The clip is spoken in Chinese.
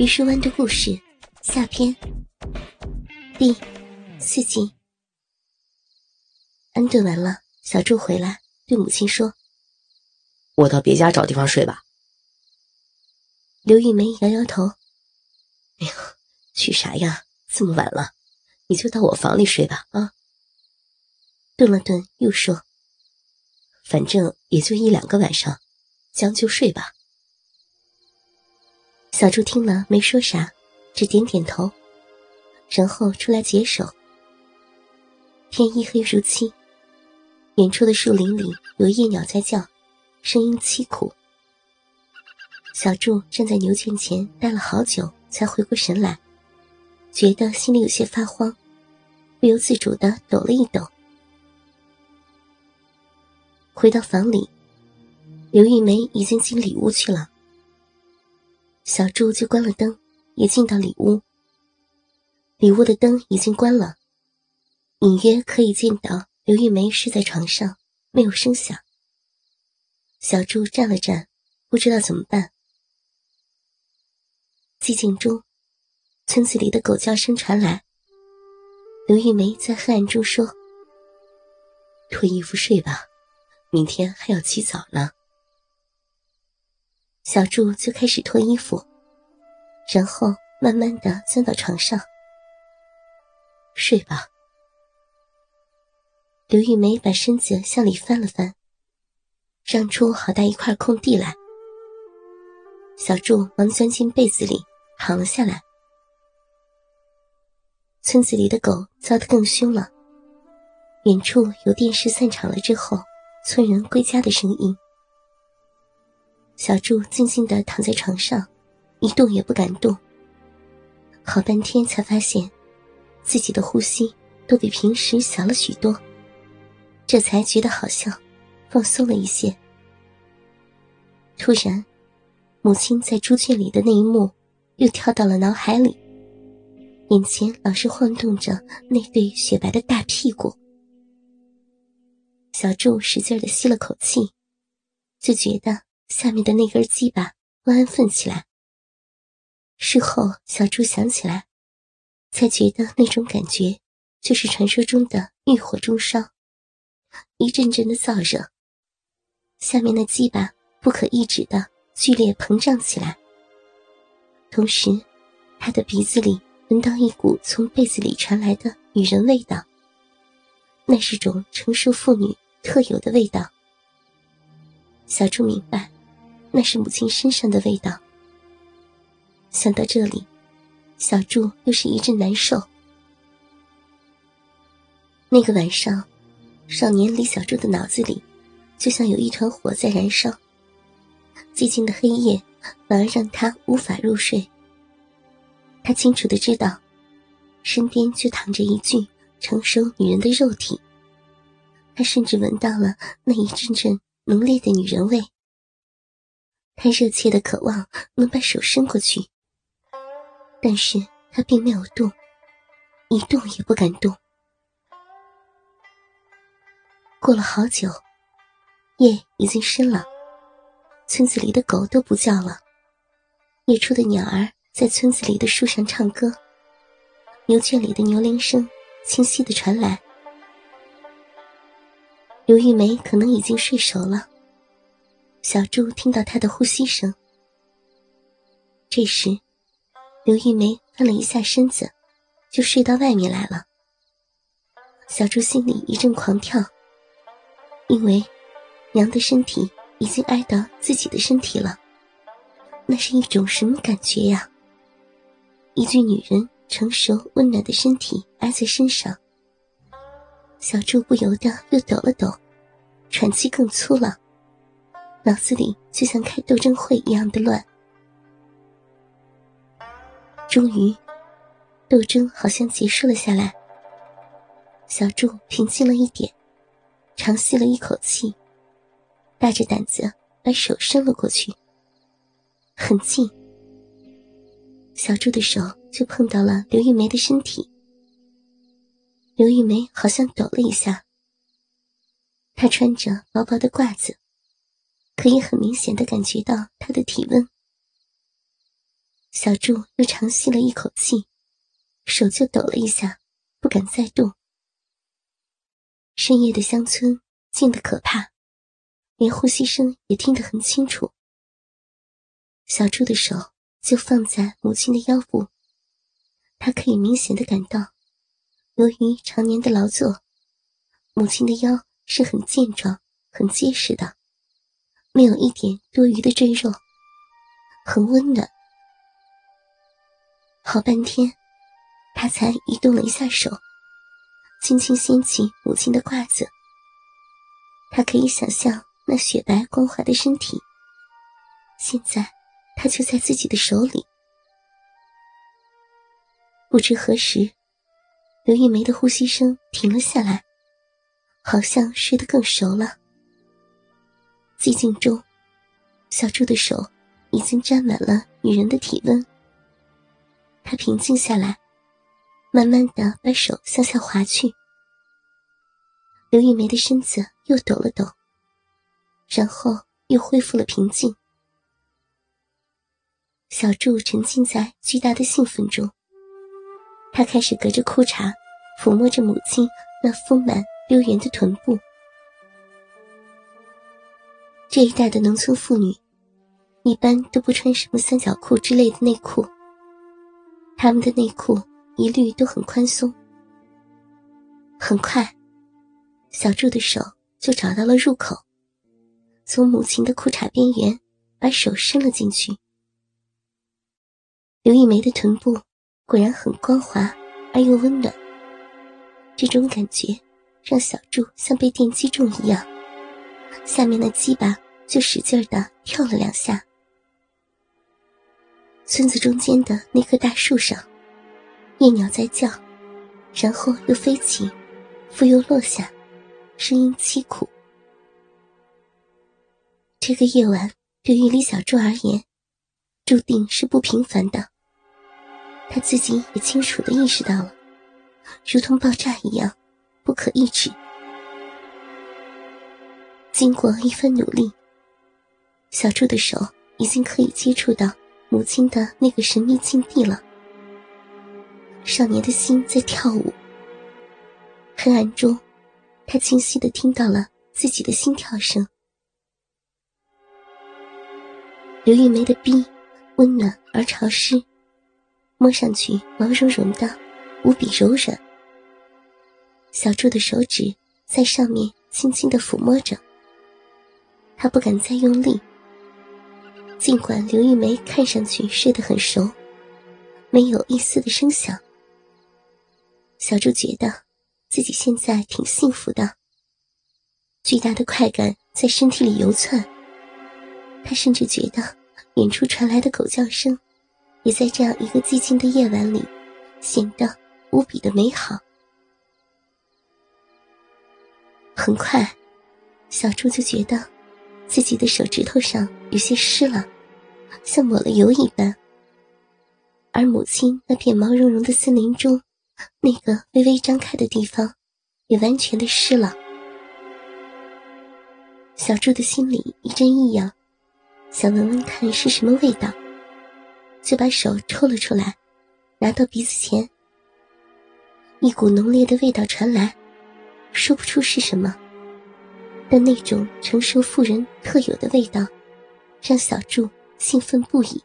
榆树湾的故事下篇第四集。安顿完了，小柱回来对母亲说：“我到别家找地方睡吧。”刘玉梅摇摇头：“哎呀，去啥呀？这么晚了，你就到我房里睡吧。”啊。顿了顿，又说：“反正也就一两个晚上，将就睡吧。”小柱听了没说啥，只点点头，然后出来解手。天一黑如漆，远处的树林里有夜鸟在叫，声音凄苦。小柱站在牛圈前待了好久，才回过神来，觉得心里有些发慌，不由自主的抖了一抖。回到房里，刘玉梅已经进里屋去了。小柱就关了灯，也进到里屋。里屋的灯已经关了，隐约可以见到刘玉梅睡在床上，没有声响。小柱站了站，不知道怎么办。寂静中，村子里的狗叫声传来。刘玉梅在黑暗中说：“脱衣服睡吧，明天还要起早呢。”小柱就开始脱衣服，然后慢慢的钻到床上，睡吧。刘玉梅把身子向里翻了翻，让出好大一块空地来。小柱忙钻进被子里躺了下来。村子里的狗叫得更凶了，远处有电视散场了之后，村人归家的声音。小柱静静的躺在床上，一动也不敢动。好半天才发现，自己的呼吸都比平时小了许多。这才觉得好像放松了一些。突然，母亲在猪圈里的那一幕又跳到了脑海里，眼前老是晃动着那对雪白的大屁股。小柱使劲的吸了口气，就觉得。下面的那根鸡巴不安分起来。事后，小猪想起来，才觉得那种感觉就是传说中的欲火中烧，一阵阵的燥热。下面的鸡巴不可抑制的剧烈膨胀起来，同时，他的鼻子里闻到一股从被子里传来的女人味道，那是种成熟妇女特有的味道。小猪明白。那是母亲身上的味道。想到这里，小柱又是一阵难受。那个晚上，少年李小柱的脑子里，就像有一团火在燃烧。寂静的黑夜反而让他无法入睡。他清楚的知道，身边就躺着一具成熟女人的肉体。他甚至闻到了那一阵阵浓烈的女人味。他热切的渴望能把手伸过去，但是他并没有动，一动也不敢动。过了好久，夜已经深了，村子里的狗都不叫了，夜出的鸟儿在村子里的树上唱歌，牛圈里的牛铃声清晰的传来。刘玉梅可能已经睡熟了。小猪听到她的呼吸声。这时，刘玉梅翻了一下身子，就睡到外面来了。小柱心里一阵狂跳，因为娘的身体已经挨到自己的身体了，那是一种什么感觉呀？一具女人成熟温暖的身体挨在身上，小柱不由得又抖了抖，喘气更粗了。脑子里就像开斗争会一样的乱。终于，斗争好像结束了下来。小柱平静了一点，长吸了一口气，大着胆子把手伸了过去。很近，小柱的手就碰到了刘玉梅的身体。刘玉梅好像抖了一下。她穿着薄薄的褂子。可以很明显的感觉到他的体温。小柱又长吸了一口气，手就抖了一下，不敢再动。深夜的乡村静得可怕，连呼吸声也听得很清楚。小柱的手就放在母亲的腰部，他可以明显的感到，由于常年的劳作，母亲的腰是很健壮、很结实的，没有一点多余的赘肉，很温暖。好半天，他才移动了一下手，轻轻掀起母亲的褂子。他可以想象那雪白光滑的身体，现在他就在自己的手里。不知何时，刘玉梅的呼吸声停了下来，好像睡得更熟了。寂静中，小柱的手已经沾满了女人的体温。他平静下来，慢慢的把手向下滑去。刘玉梅的身子又抖了抖，然后又恢复了平静。小柱沉浸在巨大的兴奋中，他开始隔着裤衩抚摸着母亲那丰满溜圆的臀部。这一代的农村妇女，一般都不穿什么三角裤之类的内裤。他们的内裤一律都很宽松。很快，小柱的手就找到了入口，从母亲的裤衩边缘把手伸了进去。刘玉梅的臀部果然很光滑而又温暖，这种感觉让小柱像被电击中一样，下面的鸡巴就使劲的跳了两下。村子中间的那棵大树上，夜鸟在叫，然后又飞起，复又落下，声音凄苦。这个夜晚对于李小柱而言，注定是不平凡的。他自己也清楚的意识到了，如同爆炸一样，不可抑制。经过一番努力，小柱的手已经可以接触到。母亲的那个神秘禁地了。少年的心在跳舞。黑暗中，他清晰的听到了自己的心跳声。刘玉梅的臂温暖而潮湿，摸上去毛茸茸的，无比柔软。小柱的手指在上面轻轻的抚摸着。他不敢再用力。尽管刘玉梅看上去睡得很熟，没有一丝的声响，小猪觉得自己现在挺幸福的。巨大的快感在身体里游窜，他甚至觉得远处传来的狗叫声，也在这样一个寂静的夜晚里，显得无比的美好。很快，小猪就觉得。自己的手指头上有些湿了，像抹了油一般。而母亲那片毛茸茸的森林中，那个微微张开的地方，也完全的湿了。小柱的心里一阵异样，想闻闻看是什么味道，就把手抽了出来，拿到鼻子前。一股浓烈的味道传来，说不出是什么。但那种成熟妇人特有的味道，让小柱兴奋不已。